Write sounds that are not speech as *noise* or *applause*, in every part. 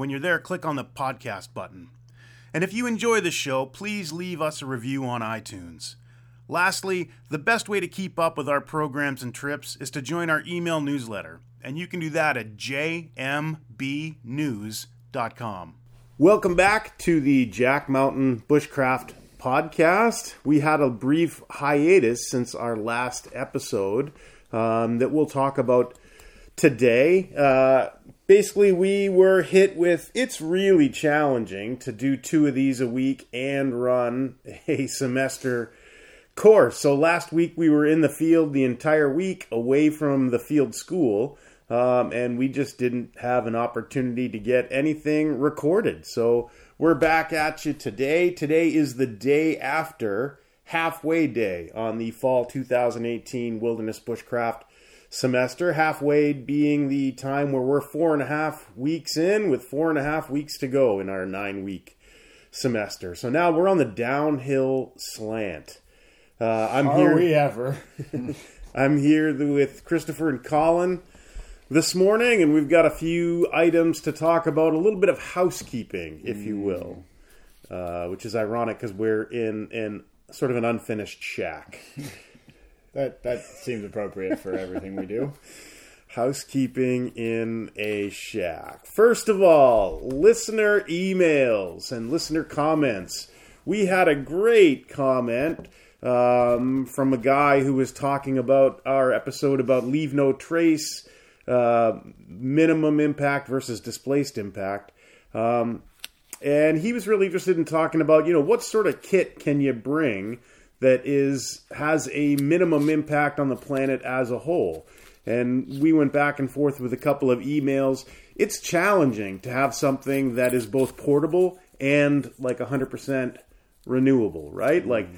When you're there, click on the podcast button. And if you enjoy the show, please leave us a review on iTunes. Lastly, the best way to keep up with our programs and trips is to join our email newsletter, and you can do that at jmbnews.com. Welcome back to the Jack Mountain Bushcraft podcast. We had a brief hiatus since our last episode um, that we'll talk about today. Uh, basically, we were hit with it's really challenging to do two of these a week and run a *laughs* semester course. So last week we were in the field the entire week away from the field school. Um, and we just didn't have an opportunity to get anything recorded. So we're back at you today. Today is the day after halfway day on the fall 2018 Wilderness Bushcraft semester. Halfway being the time where we're four and a half weeks in, with four and a half weeks to go in our nine week semester. So now we're on the downhill slant. Uh, I'm Are here. we ever? *laughs* *laughs* I'm here with Christopher and Colin this morning, and we've got a few items to talk about, a little bit of housekeeping, if you will, uh, which is ironic because we're in in sort of an unfinished shack. *laughs* that that seems appropriate for everything we do. *laughs* Housekeeping in a shack. First of all, listener emails and listener comments. We had a great comment um, from a guy who was talking about our episode about leave no trace, uh, minimum impact versus displaced impact. Um, and he was really interested in talking about, you know, what sort of kit can you bring that is has a minimum impact on the planet as a whole. And we went back and forth with a couple of emails. It's challenging to have something that is both portable and like 100% renewable, right? Like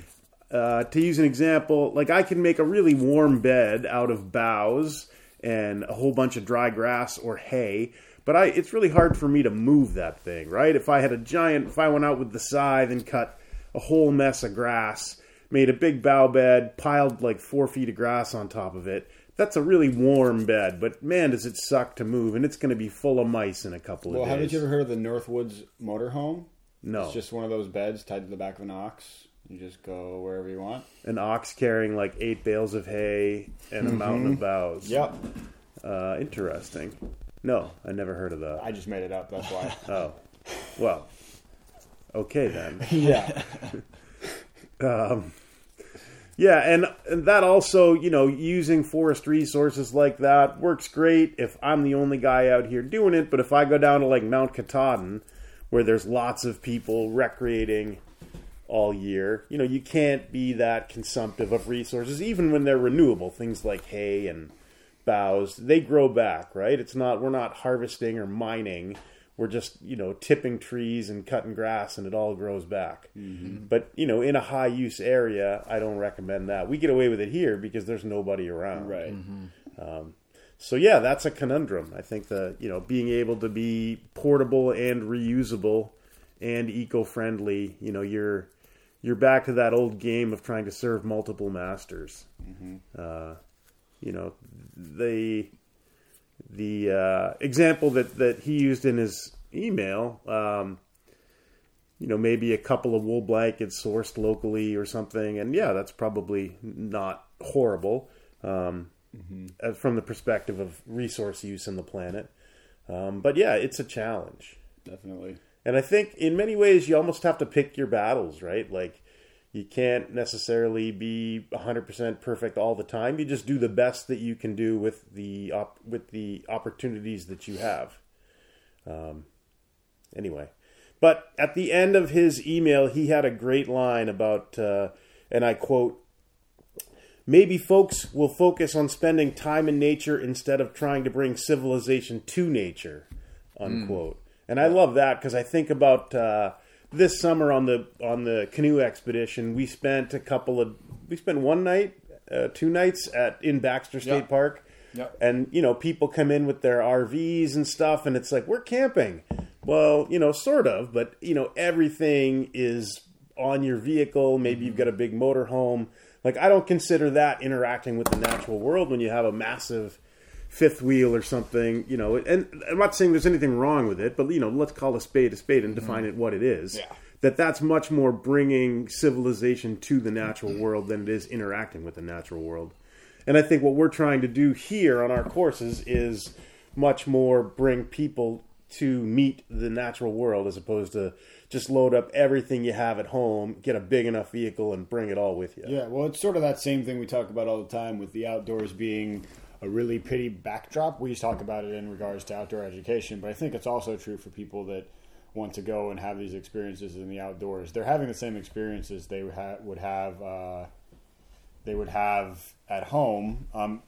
uh, to use an example, like I can make a really warm bed out of boughs and a whole bunch of dry grass or hay, but I it's really hard for me to move that thing, right? If I had a giant, if I went out with the scythe and cut a whole mess of grass, made a big bough bed, piled like four feet of grass on top of it, that's a really warm bed. But man, does it suck to move, and it's going to be full of mice in a couple Well, of days. Well haven't you ever heard of the Northwoods motorhome? no, It's just one of those beds tied to the back of an ox. You just go wherever you want. an ox carrying like eight bales of hay and a mountain of boughs. Yep. Uh, interesting. No, I never heard of that. I just made it up. That's why. *laughs* Oh, well, okay then. *laughs* yeah. *laughs* Yeah, and, and that also, you know, using forest resources like that works great if I'm the only guy out here doing it. But if I go down to like Mount Katahdin, where there's lots of people recreating all year, you know, you can't be that consumptive of resources, even when they're renewable. Things like hay and boughs, they grow back, right? It's not, we're not harvesting or mining. We're just, you know, tipping trees and cutting grass and it all grows back. Mm-hmm. But, you know, in a high use area, I don't recommend that. We get away with it here because there's nobody around. Right. Mm-hmm. Um, so yeah, that's a conundrum. I think the, you know, being able to be portable and reusable and eco-friendly, you know, you're you're back to that old game of trying to serve multiple masters. Mm-hmm. Uh, you know, the the uh, example that that he used in his email, um, you know, maybe a couple of wool blankets sourced locally or something, and yeah, that's probably not horrible um, uh, from the perspective of resource use in the planet. Um, but yeah, it's a challenge. Definitely. And I think in many ways you almost have to pick your battles, right? Like You can't necessarily be 100% perfect all the time. You just do the best that you can do with the op- with the opportunities that you have. Um, anyway, but at the end of his email, he had a great line about, uh, and I quote, Maybe folks will focus on spending time in nature instead of trying to bring civilization to nature, unquote. And I love that because I think about uh, this summer on the on the canoe expedition. We spent a couple of we spent one night, uh, two nights at in Baxter State. Park, Yep. and you know people come in with their RVs and stuff, and it's like we're camping. Well, you know, sort of, but you know everything is on your vehicle. Maybe you've got a big motorhome. Like I don't consider that interacting with the natural world when you have a massive fifth wheel or something. You know, and I'm not saying there's anything wrong with it, but you know, let's call a spade a spade and define it what it is. Yeah. That that's much more bringing civilization to the natural world than it is interacting with the natural world. And I think what we're trying to do here on our courses is much more bring people to meet the natural world as opposed to just load up everything you have at home, get a big enough vehicle, and bring it all with you. Yeah, well, it's sort of that same thing we talk about all the time with the outdoors being a really pretty backdrop. We talk about it in regards to outdoor education, but I think it's also true for people that want to go and have these experiences in the outdoors. They're having the same experiences they would have. Uh, they would have at home, um,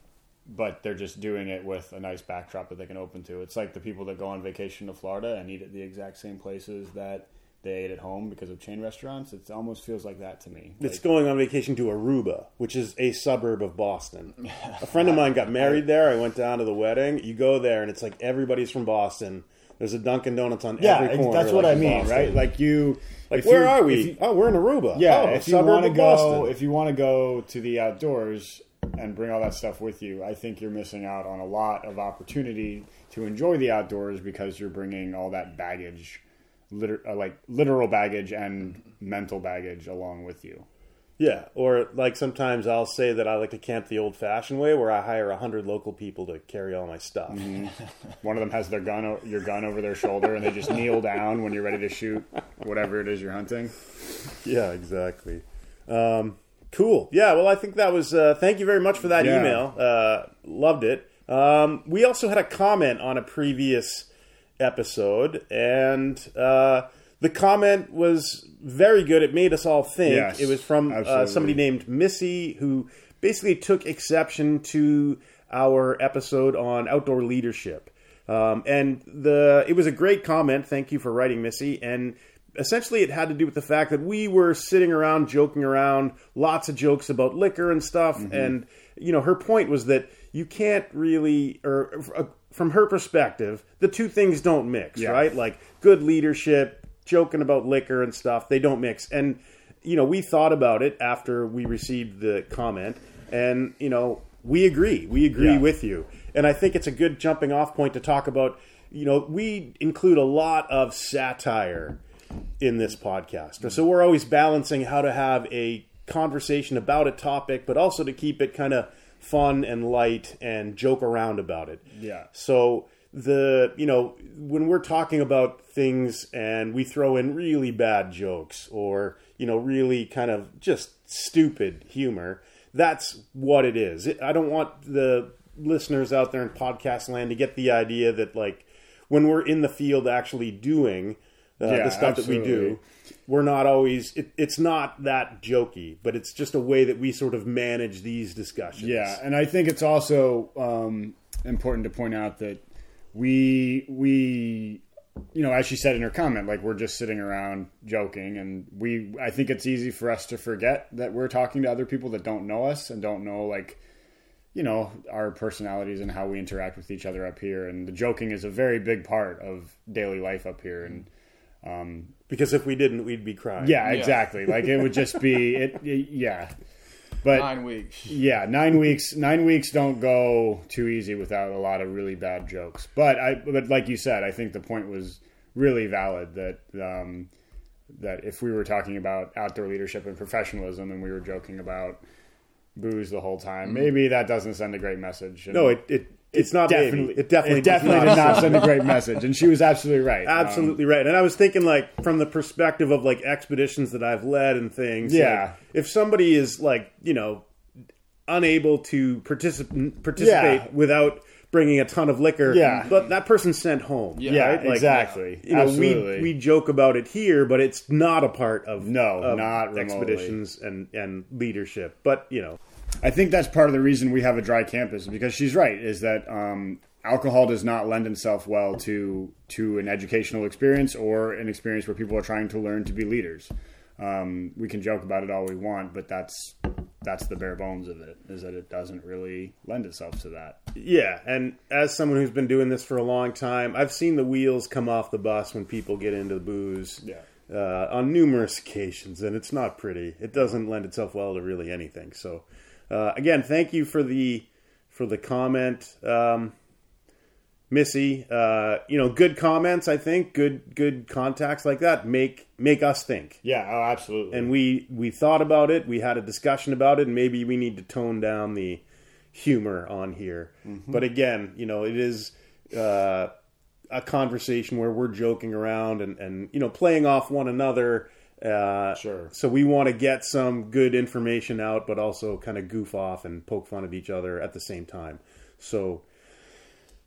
but they're just doing it with a nice backdrop that they can open to. It's like the people that go on vacation to Florida and eat at the exact same places that they ate at home because of chain restaurants. It almost feels like that to me. It's going on vacation to Aruba, which is a suburb of Boston. *laughs* A friend of mine got married there. I went down to the wedding. You go there, and it's like everybody's from Boston. There's a Dunkin' Donuts on Yeah, every corner. that's what like I mean, Boston. right? Like you, Like, if where you- are we? you- oh, we're in Aruba. yeah, oh, if you want to go, Boston. if you want to go to the outdoors and bring all that stuff with you, I think you're missing out on a lot of opportunity to enjoy the outdoors because you're bringing all that baggage, liter- uh, like literal baggage and mental baggage along with you. Yeah, or like sometimes I'll say that I like to camp the old-fashioned way, where I hire a hundred local people to carry all my stuff. Mm-hmm. One of them has their gun, o- your gun over their shoulder, and they just kneel down when you're ready to shoot whatever it is you're hunting. Yeah, exactly. Um, cool. Yeah, well, I think that was. Uh, thank you very much for that Yeah. email. Uh, loved it. Um, we also had a comment on a previous episode, and uh, the comment was very good. It made us all think. Yes, it was from uh, somebody named Missy who basically took exception to our episode on outdoor leadership. Um, and the it was a great comment. Thank you for writing, Missy. And essentially, it had to do with the fact that we were sitting around, joking around, lots of jokes about liquor and stuff. Mm-hmm. And you know, her point was that you can't really, or uh, from her perspective, the two things don't mix, Yeah. right? Like good leadership, joking about liquor and stuff, they don't mix. And you know, we thought about it after we received the comment, and you know, we agree. We agree Yeah. with you. And I think it's a good jumping off point to talk about. You know, we include a lot of satire in this podcast. So we're always balancing how to have a conversation about a topic, but also to keep it kind of fun and light and joke around about it. Yeah. So the you know when we're talking about things and we throw in really bad jokes or you know really kind of just stupid humor, that's what it is. It, I don't want the listeners out there in podcast land to get the idea that like when we're in the field actually doing uh, Yeah, the stuff that we do, we're not always. It, it's not that jokey, but it's just a way that we sort of manage these discussions. Yeah, and I think it's also um, important to point out that we we you know as she said in her comment like we're just sitting around joking and we I think it's easy for us to forget that we're talking to other people that don't know us and don't know like you know our personalities and how we interact with each other up here and the joking is a very big part of daily life up here and because if we didn't, we'd be crying. yeah exactly like it would just be it, it yeah but Nine weeks. yeah, nine weeks. Nine weeks don't go too easy without a lot of really bad jokes. But I, but like you said, I think the point was really valid that um, that if we were talking about outdoor leadership and professionalism, and we were joking about booze the whole time, maybe that doesn't send a great message. And No, it, it it's not definitely baby. It definitely it definitely did not send a great message, and she was absolutely right. Um, Absolutely right. And I was thinking, like, from the perspective of like expeditions that I've led and things. Yeah. like, if somebody is like, you know, unable to particip- participate Yeah. without bringing a ton of liquor, Yeah. but that person's sent home. Yeah, right? Like, exactly. You know, Absolutely. we we joke about it here, but it's not a part of No, of not remotely. expeditions and and leadership. But you know, I think that's part of the reason we have a dry campus because she's right. Is that um, alcohol does not lend itself well to to an educational experience or an experience where people are trying to learn to be leaders. Um, we can joke about it all we want, but that's that's the bare bones of it. Is that it doesn't really lend itself to that. Yeah, and as someone who's been doing this for a long time, I've seen the wheels come off the bus when people get into the booze Yeah. uh, on numerous occasions, and it's not pretty. It doesn't lend itself well to really anything. So, uh, again, thank you for the for the comment, um, Missy. Uh, you know, good comments. I think good good contacts like that make make us think Yeah, oh, absolutely. and we we thought about it we had a discussion about it and maybe we need to tone down the humor on here but again you know it is uh, a conversation where we're joking around and and you know playing off one another uh, Sure. so we want to get some good information out but also kind of goof off and poke fun at each other at the same time so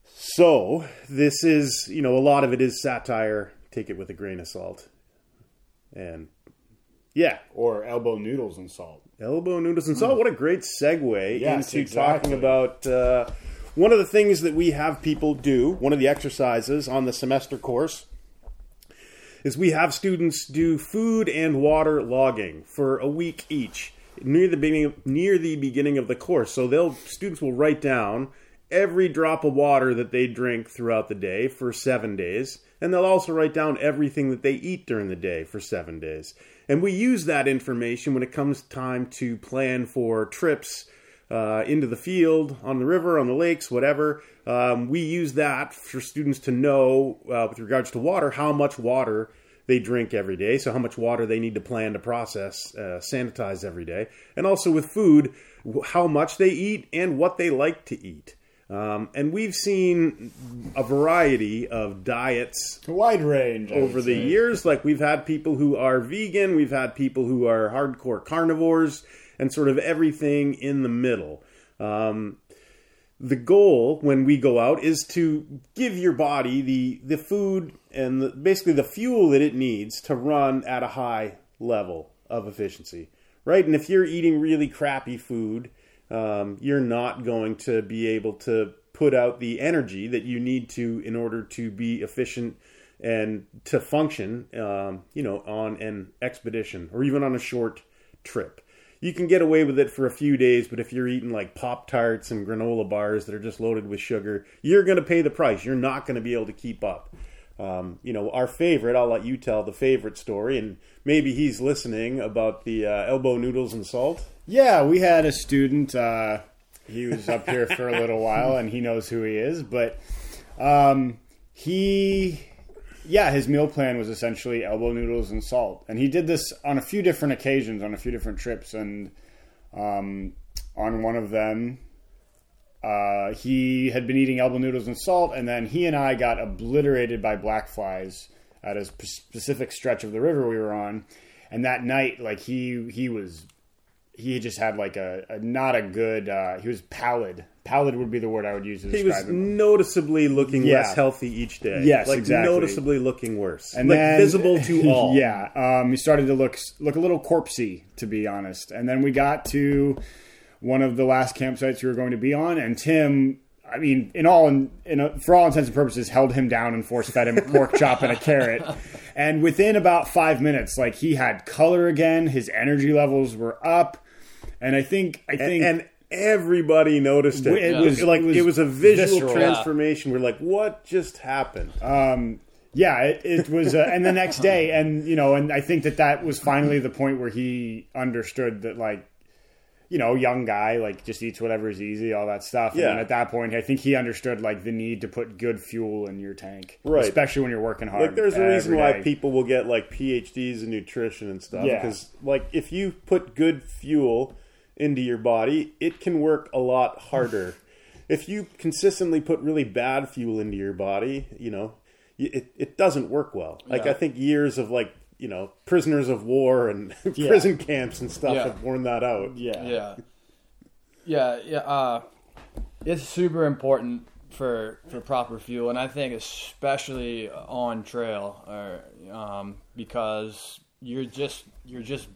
so this is you know a lot of it is satire take it with a grain of salt and yeah or elbow noodles and salt. Elbow noodles and salt. What a great segue Yes, into exactly. talking about uh, one of the things that we have people do. One of the exercises on the semester course is we have students do food and water logging for a week each near the beginning near the beginning of the course. So they'll students will write down every drop of water that they drink throughout the day for 7 days and they'll also write down everything that they eat during the day for 7 days. And we use that information when it comes time to plan for trips uh, into the field, on the river, on the lakes, whatever. Um, we use that for students to know, uh, with regards to water, how much water they drink every day. So, how much water they need to plan to process, uh, sanitize every day. And also with food, how much they eat and what they like to eat. Um, and we've seen a variety of diets A wide range over the years. Like we've had people who are vegan, we've had people who are hardcore carnivores, and sort of everything in the middle. Um, the goal when we go out is to give your body the the food and the, basically the fuel that it needs to run at a high level of efficiency, right? And if you're eating really crappy food, um, you're not going to be able to put out the energy that you need to in order to be efficient and to function, um, you know, on an expedition or even on a short trip. You can get away with it for a few days, but if you're eating like Pop Tarts and granola bars that are just loaded with sugar, you're going to pay the price. You're not going to be able to keep up. Um, you know, our favorite, I'll let you tell the favorite story, and maybe he's listening about the uh, elbow noodles and salt. Yeah, we had a student. Uh, he was up here for a little *laughs* while, and he knows who he is. But um, he, yeah, his meal plan was essentially elbow noodles and salt, and he did this on a few different occasions, on a few different trips, and um, on one of them. Uh, he had been eating elbow noodles and salt, and then he and I got obliterated by black flies at a specific stretch of the river we were on. And that night, like he he was he just had like a, a not a good uh, he was pallid pallid would be the word i would use to He was him noticeably looking Yeah. less healthy each day. Yes, like exactly. noticeably looking worse, and like then visible to *laughs* all. yeah um, he started to look look a little corpsey to be honest and then we got to one of the last campsites we were going to be on and tim I mean, in all, in, in a, for all intents and purposes, held him down and force fed him a pork *laughs* chop and a carrot. And within about five minutes, like he had color again, his energy levels were up, and I think, I think, and everybody noticed it. It was- like it was it was a visual visceral. transformation. We're like, what just happened? um, yeah, it, it was, uh, and the next day, and you know, and I think that that was finally the point where he understood that, like, you know, young guy, like just eats whatever is easy, all that stuff. Yeah. And at that point, I think he understood like the need to put good fuel in your tank, Right. Especially when you're working hard. Like, there's a reason why day. people will get like PhDs in nutrition and stuff. Yeah. Because like if you put good fuel into your body, it can work a lot harder *laughs* if you consistently put really bad fuel into your body, you know, it it doesn't work well. Like Yeah. I think years of like you know prisoners of war and *laughs* prison camps and stuff Yeah. have worn that out. Yeah. Yeah. Yeah, yeah. Uh, it's super important for for proper fuel, and I think especially on trail, or um, because you're just you're just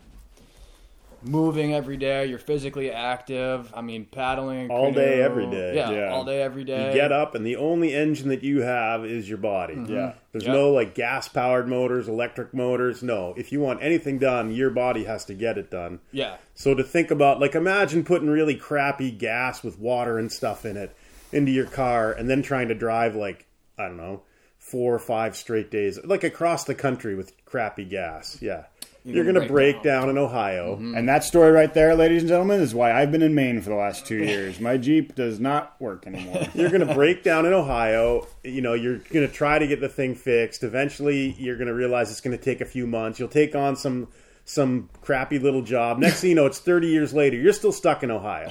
moving every day. You're physically active. I mean, paddling a All day, every day. Yeah, Yeah. all day, every day. You get up, and the only engine that you have is your body. Mm-hmm. Yeah. There's Yeah. no like gas powered motors, electric motors. No. If you want anything done, your body has to get it done. Yeah, So to think about, like, imagine putting really crappy gas with water and stuff in it into your car, and then trying to drive like I don't know four or five straight days, like across the country with crappy gas. Yeah, you're, gonna gonna break, break down. in Ohio. And that story right there, ladies and gentlemen, is why I've been in Maine for the last two *laughs* years. My Jeep does not work anymore. *laughs* You're gonna break down in Ohio. You know, you're gonna try to get the thing fixed. Eventually, you're gonna realize it's gonna take a few months. You'll take on some some crappy little job. Next thing you know, it's 30 years later. You're still stuck in Ohio.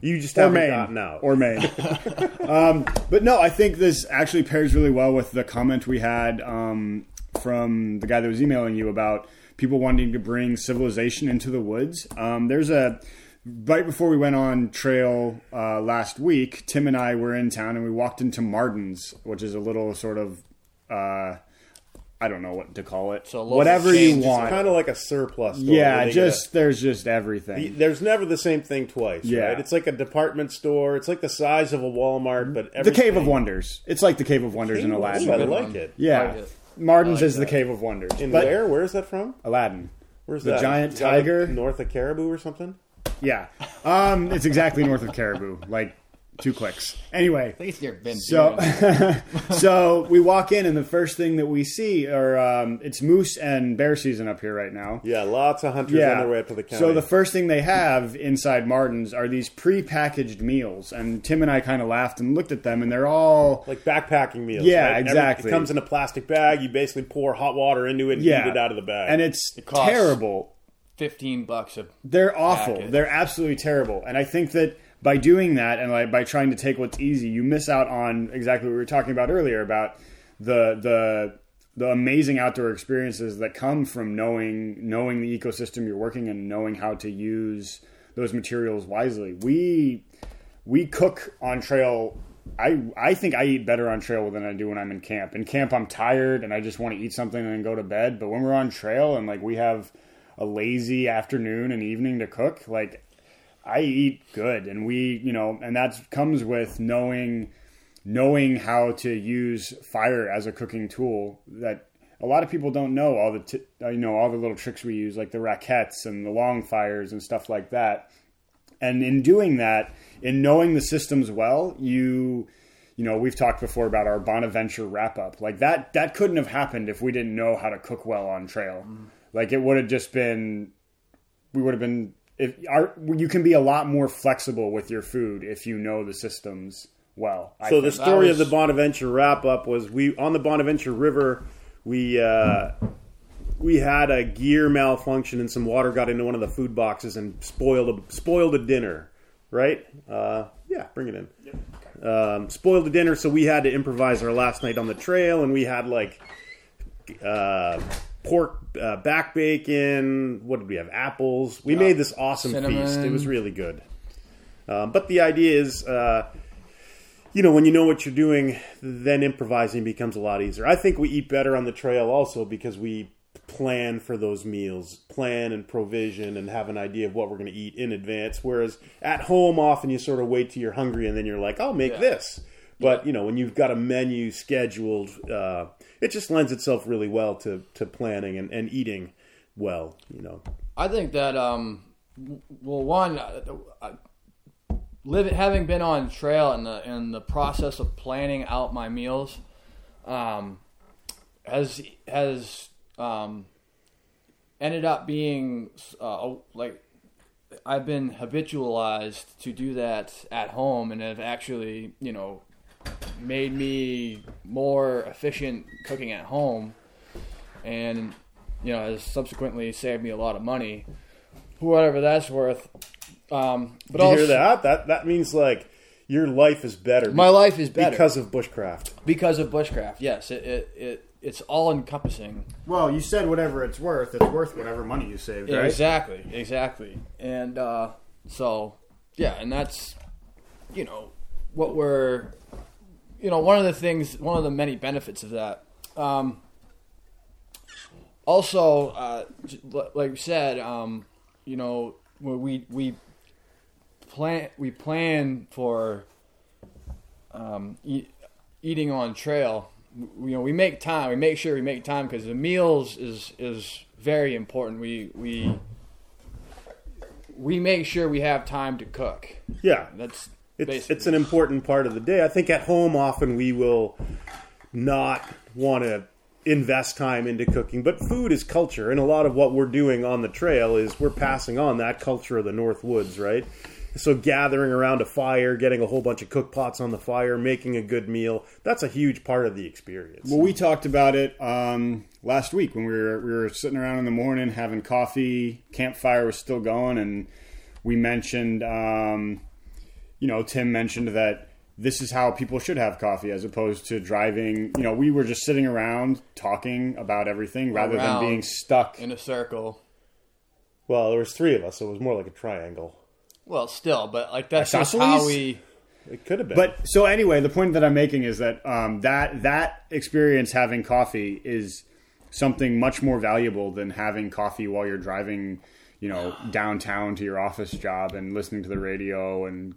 You just *laughs* or haven't Maine, gotten out. or Maine. um, but no, I think this actually pairs really well with the comment we had um, from the guy that was emailing you about people wanting to bring civilization into the woods. Um, there's a right before we went on trail uh, last week. Tim and I were in town and we walked into Martin's, which is a little sort of. Uh, I don't know what to call it. So Whatever you want. kind of like a surplus store. yeah, just get there's just a- everything. there's never the same thing twice. Yeah. right? it's like a department store. It's like the size of a Walmart, but the Cave of Wonders. It's like the Cave of Wonders in Ooh, Aladdin. I like it. Yeah, Like it. Martin's like is the. Cave of Wonders. In But where? Where is that from? Aladdin. Where's The that? giant Is that, like, tiger? north of Caribou or something. Yeah, um, it's exactly north of Caribou, like two clicks. Anyway, at least you've so *laughs* so we walk in, and the first thing that we see are um, it's moose and bear season up here right now. Yeah, lots of hunters Yeah. on their way up to the county. So the first thing they have inside Martin's are these pre-packaged meals, and Tim and I kind of laughed and looked at them, and they're all like backpacking meals. Yeah, right? Every- exactly. it comes in a plastic bag. You basically pour hot water into it and yeah, eat it out of the bag. and it's costs- terrible. fifteen bucks a They're awful. package. They're absolutely terrible. And I think that by doing that and like by trying to take what's easy, you miss out on exactly what we were talking about earlier about the the the amazing outdoor experiences that come from knowing knowing the ecosystem you're working in, knowing how to use those materials wisely. We we cook on trail. I I think I eat better on trail than I do when I'm in camp. In camp, I'm tired and I just want to eat something and go to bed. But when we're on trail and like we have a lazy afternoon and evening to cook, like I eat good, and we you know, and that comes with knowing knowing how to use fire as a cooking tool that a lot of people don't know all the t- you know all the little tricks we use like the raquettes and the long fires and stuff like that. And in doing that in knowing the systems well you you know we've talked before about our bonaventure wrap up like that that couldn't have happened if we didn't know how to cook well on trail. Mm. Like it would have just been we would have been if our you can be a lot more flexible with your food if you know the systems well I So the story was- of the Bonaventure wrap up was we on the Bonaventure River we uh, we had a gear malfunction and some water got into one of the food boxes and spoiled a, spoiled a dinner. Right? Uh, yeah, bring it in. Um, spoiled a dinner, so we had to improvise our last night on the trail, and we had like uh, pork uh, back bacon. What did we have? Apples. We made this awesome feast. It was really good. Um, but the idea is, uh, you know, when you know what you're doing, then improvising becomes a lot easier. I think we eat better on the trail also because we plan for those meals, plan and provision, and have an idea of what we're going to eat in advance. Whereas at home, often you sort of wait till you're hungry and then you're like, I'll make Yeah. this. But you know, when you've got a menu scheduled, uh, it just lends itself really well to, to planning and, and eating well. You know, I think that um, well, one, uh, uh, live having been on trail and the in the process of planning out my meals, um, has has um, ended up being uh, like I've been habitualized to do that at home, and have actually you know made me more efficient cooking at home, and you know has subsequently saved me a lot of money, whatever that's worth. Um, but Did you hear that? That that means like your life is better. My life is better because of bushcraft. because of bushcraft. Yes, it it, it it's all encompassing. Well, you said whatever it's worth. It's worth whatever money you saved, right? Exactly, exactly. And uh, so, yeah, and that's, you know, what we're, you know, one of the things, one of the many benefits of that. Um, also, uh, like you said, um, you know, when we we plan we plan for um, eat, eating on trail. We, you know, we make time. We make sure we make time because the meals is is very important. We we we make sure we have time to cook. Yeah, That's it's basically it's an important part of the day. I think at home often we will not want to invest time into cooking, but food is culture, and a lot of what we're doing on the trail is we're passing on that culture of the North Woods, right? So gathering around a fire, getting a whole bunch of cook pots on the fire, making a good meal, that's a huge part of the experience. Well, we talked about it um, last week when we were we were sitting around in the morning having coffee. Campfire was still going, and we mentioned, um, you know, Tim mentioned that this is how people should have coffee as opposed to driving. You know, we were just sitting around talking about everything rather Around. than being stuck. in a circle. well, there was three of us, so it was more like a triangle. Well, still, but like that's just how we. It could have been, But so anyway, the point that I'm making is that um, that that experience having coffee is something much more valuable than having coffee while you're driving, you know, *sighs* downtown to your office job and listening to the radio and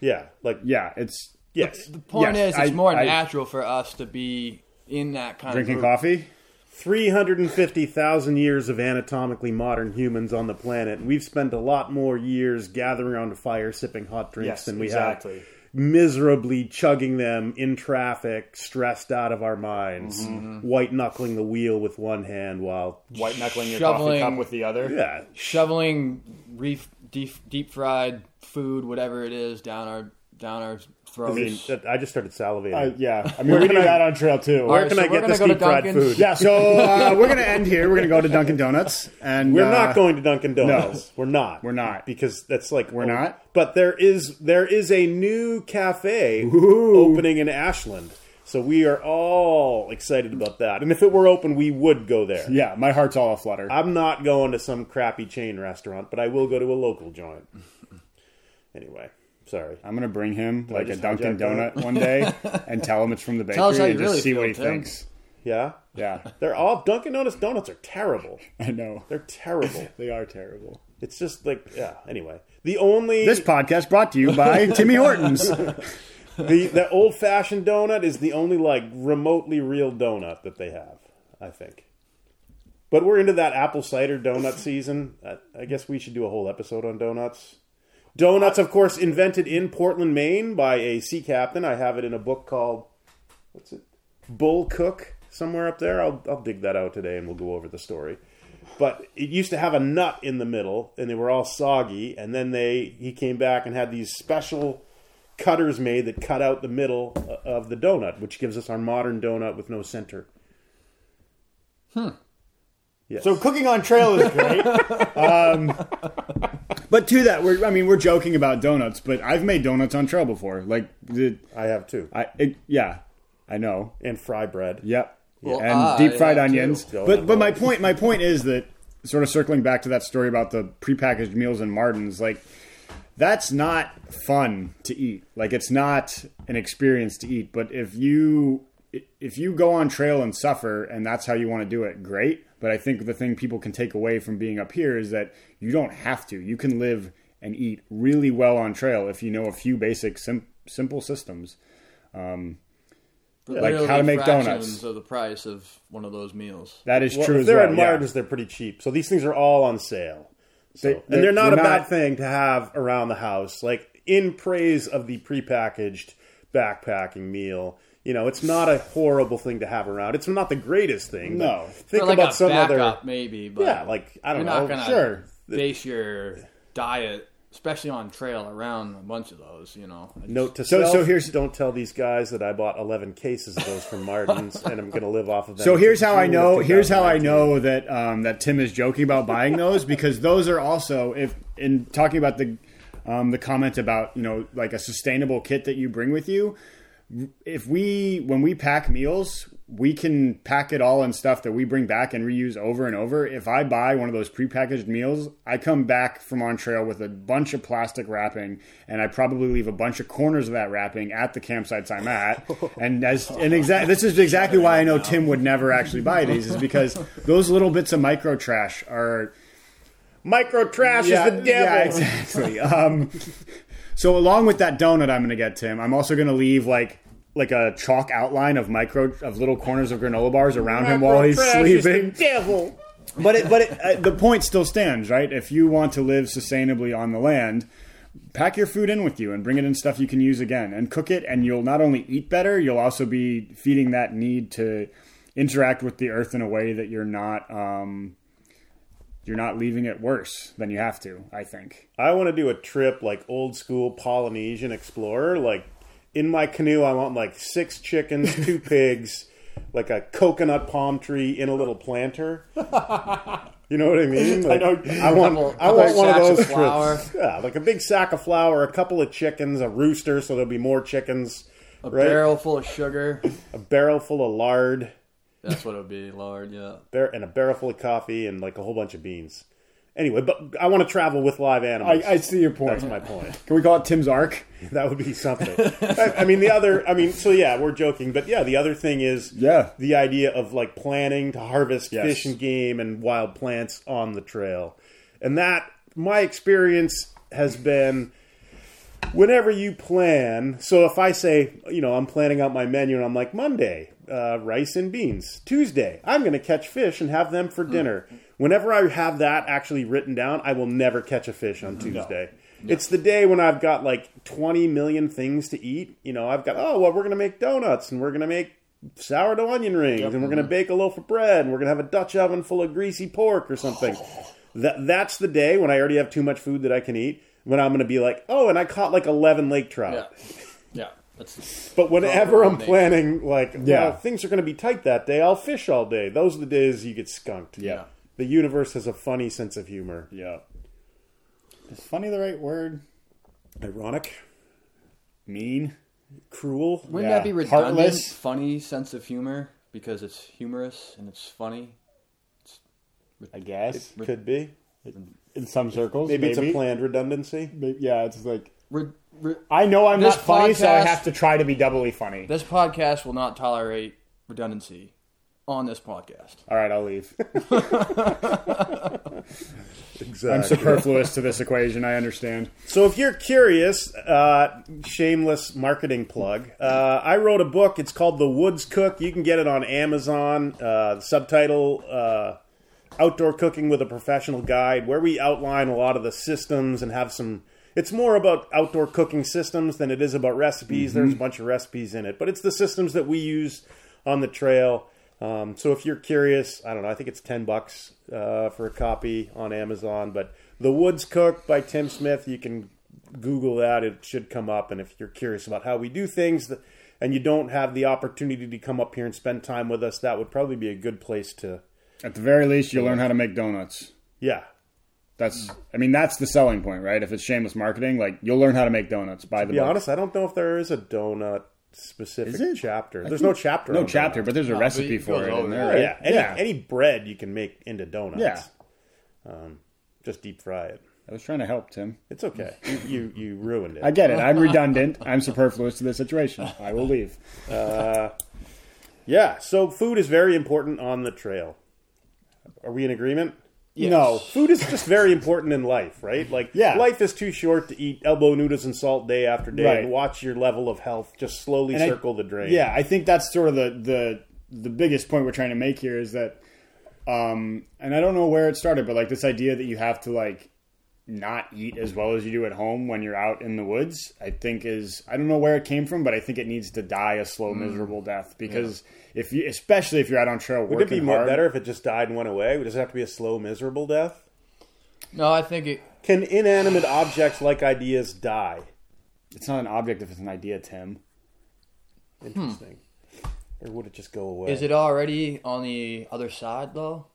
yeah, like yeah, it's yes, The point Yes, is, it's I- more I- natural for us to be in that kind drinking of group. coffee. 350,000 years of anatomically modern humans on the planet. We've spent a lot more years gathering around a fire, sipping hot drinks Yes, than we exactly. have miserably chugging them in traffic, stressed out of our minds, Mm-hmm. white knuckling the wheel with one hand while. White knuckling your coffee Shoveling- cup with the other. Yeah, shoveling reef, deep, deep fried food, whatever it is, down our down our I, throats. mean, that- I just started salivating. Uh, yeah, I *laughs* mean we do that on trail too. Where right, can so I we're get this gonna go to deep fried Dunkin's. food? Yeah, so uh, we're gonna end here. We're gonna go to Dunkin' Donuts, and We're uh, not going to Dunkin' Donuts. We're not. We're not. because that's like We're not? But there is there is a new cafe Ooh. opening in Ashland, so we are all excited about that. And if it were open, we would go there. Yeah, my heart's all aflutter. I'm not going to some crappy chain restaurant, but I will go to a local joint. Anyway, sorry. I'm gonna bring him like a just Dunkin' hijack Donut one day and tell him it's from the bakery *laughs* Tell us how you and just really see what he Tim. thinks. Yeah, Yeah, they're all Dunkin' Donuts donuts are terrible. *laughs* I know They're terrible. *laughs* they are terrible. it's just like yeah. Anyway, the only This podcast brought to you by Timmy Hortons. The the old fashioned donut is the only like remotely real donut that they have. I think. But we're into that apple cider donut season. I, I guess we should do a whole episode on donuts. Donuts, of course, invented in Portland, Maine by a sea captain. I have it in a book called what's it? Bull Cook somewhere up there. I'll I'll dig that out today and we'll go over the story. But it used to have a nut in the middle, and they were all soggy. And then they he came back and had these special cutters made that cut out the middle uh, of the donut, which gives us our modern donut with no center. Hmm. Yes. so cooking on trail is great. *laughs* um, but to that, we're I mean we're joking about donuts, but I've made donuts on trail before. Like the I have two, I it, yeah, I know. and fry bread. Yep. Well, and I deep fried onions. too. But but my point my point is that sort of circling back to that story about the prepackaged meals in Martin's, like that's not fun to eat. Like it's not an experience to eat. But if you if you go on trail and suffer and that's how you want to do it, great. But I think the thing people can take away from being up here is that you don't have to. You can live and eat really well on trail if you know a few basic sim- simple systems. Um, like how to make donuts. of the price of one of those meals. That is Well, true if as they're well. at yeah. Martin's, they're pretty cheap. So these things are all on sale. So, They- and they're- they're not they're a bad thing to have around the house. Like in praise of the prepackaged backpacking meal. You know, it's not a horrible thing to have around. It's not the greatest thing. No. think like about a some backup, other. maybe. But Yeah, like I don't you're know. not sure. base your diet, especially on trail, around a bunch of those. You know, just- Note to So- self: so here's- don't tell these guys that I bought eleven cases of those from Martin's, *laughs* and I'm going to live off of them. So here's how I know. Here's how I know that um, that Tim is joking about buying those because those are also if in talking about the um, the comment about you know like a sustainable kit that you bring with you. If we when we pack meals, we can pack it all in stuff that we bring back and reuse over and over. If I buy one of those prepackaged meals, I come back from on trail with a bunch of plastic wrapping, and I probably leave a bunch of corners of that wrapping at the campsites I'm at. *laughs* and as and exact, this is exactly why I know Tim would never actually buy these, is because those little bits of micro trash are Micro trash is the devil. yeah, exactly. um, *laughs* so along with that donut, I'm going to get Tim. I'm also going to leave like like a chalk outline of micro of little corners of granola bars around him while he's Micro trash is the sleeping. devil. But it, but it, uh, the point still stands, right? If you want to live sustainably on the land, pack your food in with you and bring it in stuff you can use again and cook it and you'll not only eat better, you'll also be feeding that need to interact with the earth in a way that you're not um, you're not leaving it worse than you have to, I think. I want to do a trip like old school Polynesian explorer. Like in my canoe, I want like six chickens, two *laughs* pigs, like a coconut palm tree in a little planter. You know what I mean? Like, I, want, Couple- I want one of those of trips. Yeah, like a big sack of flour, a couple of chickens, a rooster, so there'll be more chickens. A right? barrel full of sugar. a barrel full of lard, That's what it would be, lard. Yeah. bar- and a barrel full of coffee, and like a whole bunch of beans. Anyway, but I want to travel with live animals. I, I see your point. That's my point. Can we call it Tim's Ark? *laughs* That would be something. I, I mean, the other, I mean, so yeah, we're joking, but yeah, the other thing is Yeah. the idea of like planning to harvest Yes. fish and game and wild plants on the trail. And that, my experience has been whenever you plan. So if I say, you know, I'm planning out my menu and I'm like, Monday, uh, rice and beans. Tuesday, I'm going to catch fish and have them for dinner. Whenever I have that actually written down, I will never catch a fish on Tuesday. It's the day when I've got like 20 million things to eat. You know, I've got, oh, well, we're going to make donuts and we're going to make sourdough onion rings and we're going to bake a loaf of bread and we're going to have a Dutch oven full of greasy pork or something. *sighs* That, that's the day when I already have too much food that I can eat. When I'm going to be like, oh, and I caught like 11 lake trout. Yeah. Yeah. But whenever I'm planning, like, Yeah. well, things are going to be tight that day, I'll fish all day. Those are the days you get skunked. Yeah. The universe has a funny sense of humor. Yeah. Is funny the right word? Ironic, Mean? cruel. Wouldn't Yeah. that be redundant? Heartless. Funny sense of humor because it's humorous and it's funny. I guess. Could be. In some circles. Maybe, it's a planned redundancy. Maybe- yeah, it's like. Re- re- I know I'm This not funny, so I podcast- have to try to be doubly funny. this podcast will not tolerate redundancy on this podcast. All right, I'll leave. *laughs* Exactly. I'm superfluous to this equation. I understand. So, if you're curious, uh, shameless marketing plug, uh, I wrote a book. It's called The Woods Cook. You can get it on Amazon. Uh, the subtitle uh, Outdoor Cooking with a Professional Guide, where we outline a lot of the systems and have some. It's more about outdoor cooking systems than it is about recipes. There's a bunch of recipes in it, but it's the systems that we use on the trail. Um, so if you're curious, I don't know. I think it's ten bucks uh, for a copy on Amazon. But The Woods Cook by Tim Smith. You can Google that; it should come up. And if you're curious about how we do things, and you don't have the opportunity to come up here and spend time with us, that would probably be a good place to. At the very least, you learn how to make donuts. Yeah, That's, I mean, that's the selling point, right? If it's shameless marketing, like you'll learn how to make donuts. Buy the to be book. honest, I don't know if there is a donut specific chapter. I There's no chapter. no chapter, donuts. but there's a No, recipe for it in there, right? yeah, any, yeah. any bread you can make into donuts. Yeah. um, just deep fry it. I was trying to help Tim. It's okay. You you, you ruined it. I get it. I'm redundant. I'm superfluous to the situation. I will leave. Yeah, so food is very important on the trail. Are we in agreement? No. Food is just very important in life, right? *laughs* Like, Yeah. life is too short to eat elbow noodles and salt day after day Right. and watch your level of health just slowly And I- circle the drain. Yeah, I think that's sort of the the the biggest point we're trying to make here is that, um, and I don't know where it started, but like this idea that you have to like not eat as well as you do at home when you're out in the woods, I think is I don't know where it came from, but I think it needs to die a slow, miserable death because if you, especially if you're out on trail working Would it be more hard, better if it just died and went away? Does it have to be a slow, miserable death? No, I think it. Can inanimate objects like ideas die? It's not an object if it's an idea, Tim. Interesting. Or would it just go away? Is it already on the other side though?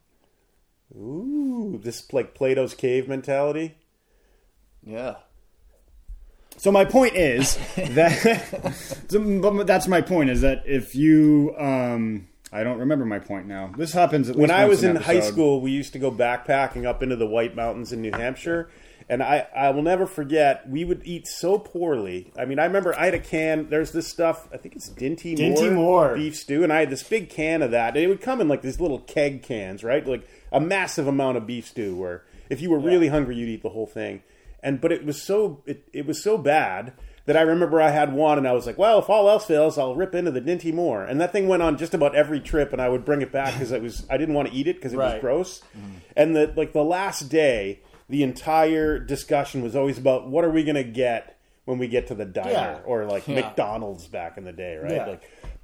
Ooh, this like Plato's cave mentality. Yeah. So my point is *laughs* that so, but that's my point is that if you um I don't remember my point now. This happens at when I was in high school, we used to go backpacking up into the White Mountains in New Hampshire. And I, I will never forget, we would eat so poorly. I mean, I remember I had a can, there's this stuff, I think it's Dinty, Dinty Moore, Moore. beef stew, and I had this big can of that. And it would come in like these little keg cans, right? Like a massive amount of beef stew where if you were really hungry, you'd eat the whole thing. And But it was so, it, it was so bad that I remember I had one and I was like, well, if all else fails, I'll rip into the Dinty Moore. And that thing went on just about every trip, and I would bring it back because it was I didn't want to eat it because it was Right. gross. Mm-hmm. And the like the last day, the entire discussion was always about what are we going to get when we get to the diner Yeah. or like Yeah. McDonald's back in the day, right? Yeah. Like,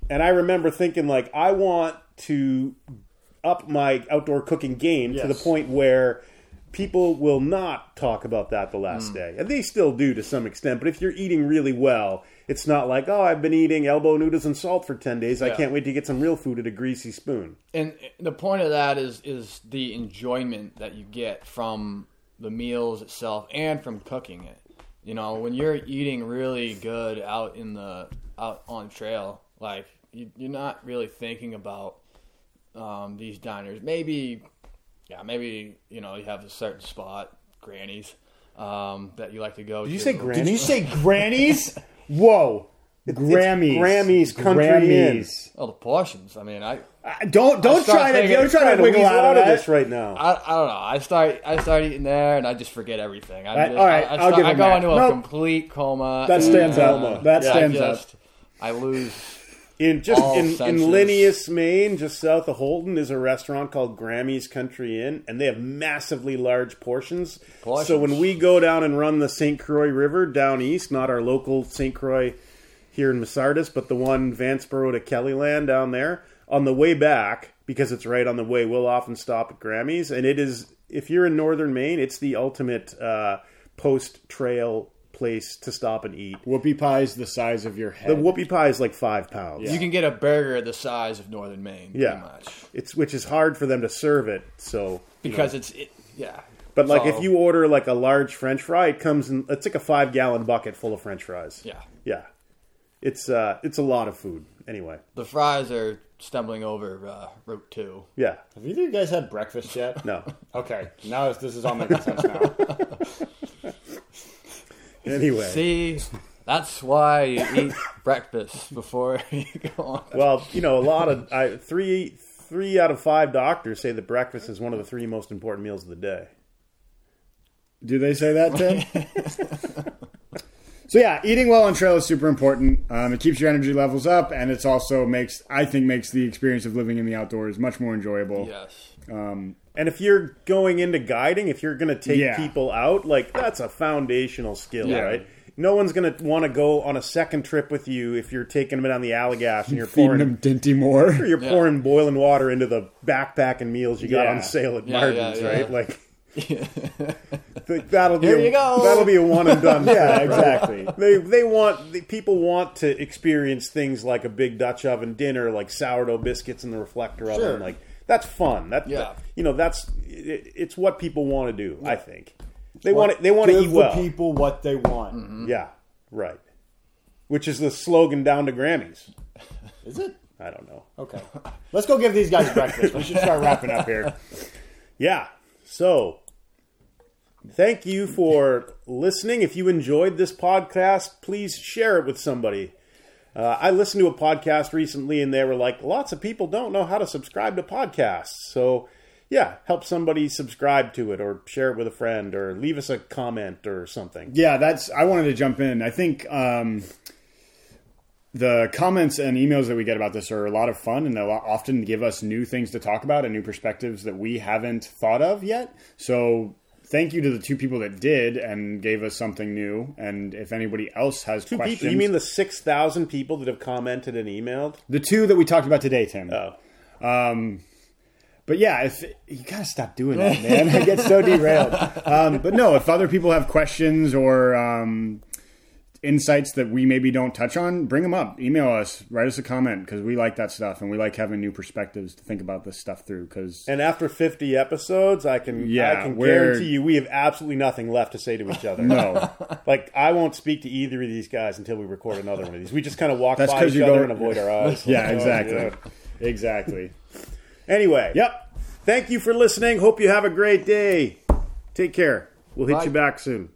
and I remember thinking like I want to up my outdoor cooking game to the Yes. point where people will not talk about that the Mm. last day. And they still do to some extent, but if you're eating really well, it's not like, "Oh, I've been eating elbow noodles and salt for 10 days. I can't wait to get some real food at a greasy spoon." and the point of that is is the enjoyment that you get from the meals itself and from cooking it. You know, when you're eating really good out in the out on trail, like you, you're not really thinking about um, these diners. Maybe, yeah, maybe you know you have a certain spot, grannies, um, that you like to go. Did you say grannies? Did you say Grammys? *laughs* Whoa. Grammys. Grammys Country Inn. Grammys. Oh, the portions. I mean, I Uh, don't don't start try to thinking- don't try to to wiggle weasel out of this right now. I, I don't know. I start I start eating there and I just forget everything. I Right, just, all right, I, I, I'll start- give I go that. into a Nope. complete coma. That stands and, out. uh, That yeah, stands I out. I lose. In just All in, in. Linneus, Maine, just south of Houlton, is a restaurant called Grammy's Country Inn, and they have massively large portions. Portions. So when we go down and run the St. Croix River down east, not our local St. Croix here in Masardis, but the one Vanceboro to Kellyland down there, on the way back, because it's right on the way, we'll often stop at Grammy's, and it is if you're in northern Maine, it's the ultimate uh, post trail place to stop and eat. Whoopie pie's the size of your head. The whoopie pie is like five pounds. You can get a burger the size of Northern Maine. Yeah. pretty much it's which is hard for them to serve it. So, because it's it, yeah. but like So- if you order like a large French fry, it comes in. It's like a five gallon bucket full of French fries. yeah, yeah. It's uh, it's a lot of food. Anyway, the fries are stumbling over uh, Route Two. yeah. Have either of you guys had breakfast yet? No. *laughs* Okay, now this is all making sense now. *laughs* Anyway, See, that's why you eat *laughs* breakfast before *laughs* you go on. well, you know, a lot of I, three three out of five doctors say that breakfast is one of the three most important meals of the day. Do they say that, Tim? *laughs* so yeah, eating well on trail is super important. Um, it keeps your energy levels up, and it's also makes I think makes the experience of living in the outdoors much more enjoyable. Yes, And if you're going into guiding, if you're going to take Yeah. people out, like that's a foundational skill, Yeah. right? No one's going to want to go on a second trip with you if you're taking them down the Allagash and you're Feeding pouring them Dinty Moore. *laughs* you're Yeah. pouring boiling water into the backpack and meals you got Yeah. on sale at Yeah, Marden's, yeah, yeah. right? Like *laughs* that'll be Here a, you go. that'll be a one and done. *laughs* yeah, exactly. They they want the, people want to experience things like a big Dutch oven dinner, like sourdough biscuits in the reflector Sure. oven. Like that's fun. That, Yeah. that- you know that's it, it's what people want to do. I think they want to, they want to eat well. people what they want. Mm-hmm. Yeah, right. Which is the slogan down to Grammys. Is it? I don't know. Okay. *laughs* Let's go give these guys breakfast. We should start wrapping up here. *laughs* Yeah. So, thank you for listening. If you enjoyed this podcast, please share it with somebody. Uh, I listened to a podcast recently and they were like, lots of people don't know how to subscribe to podcasts. So, yeah, help somebody subscribe to it or share it with a friend or leave us a comment or something. Yeah, that's. I wanted to jump in. I think um, the comments and emails that we get about this are a lot of fun, and they often give us new things to talk about and new perspectives that we haven't thought of yet. So. Thank you to the two people that did and gave us something new. And if anybody else has Two questions, people, you mean the 6,000 people that have commented and emailed? the two that we talked about today, Tim? Oh. Um, but yeah, if you gotta stop doing that, man, *laughs* I get so derailed. Um, but no, if other people have questions or um, insights that we maybe don't touch on, bring them up. Email us, write us a comment because we like that stuff and we like having new perspectives to think about this stuff through. Because And after 50 episodes, I can Yeah, I can guarantee you we have absolutely nothing left to say to each other. *laughs* no, Like I won't speak to either of these guys until we record another one of these. We just kind of walk That's by each other don't- and avoid our *laughs* eyes. yeah, exactly, yeah. *laughs* exactly. Anyway, Yep. Thank you for listening. Hope you have a great day. Take care. We'll hit Bye. you back soon.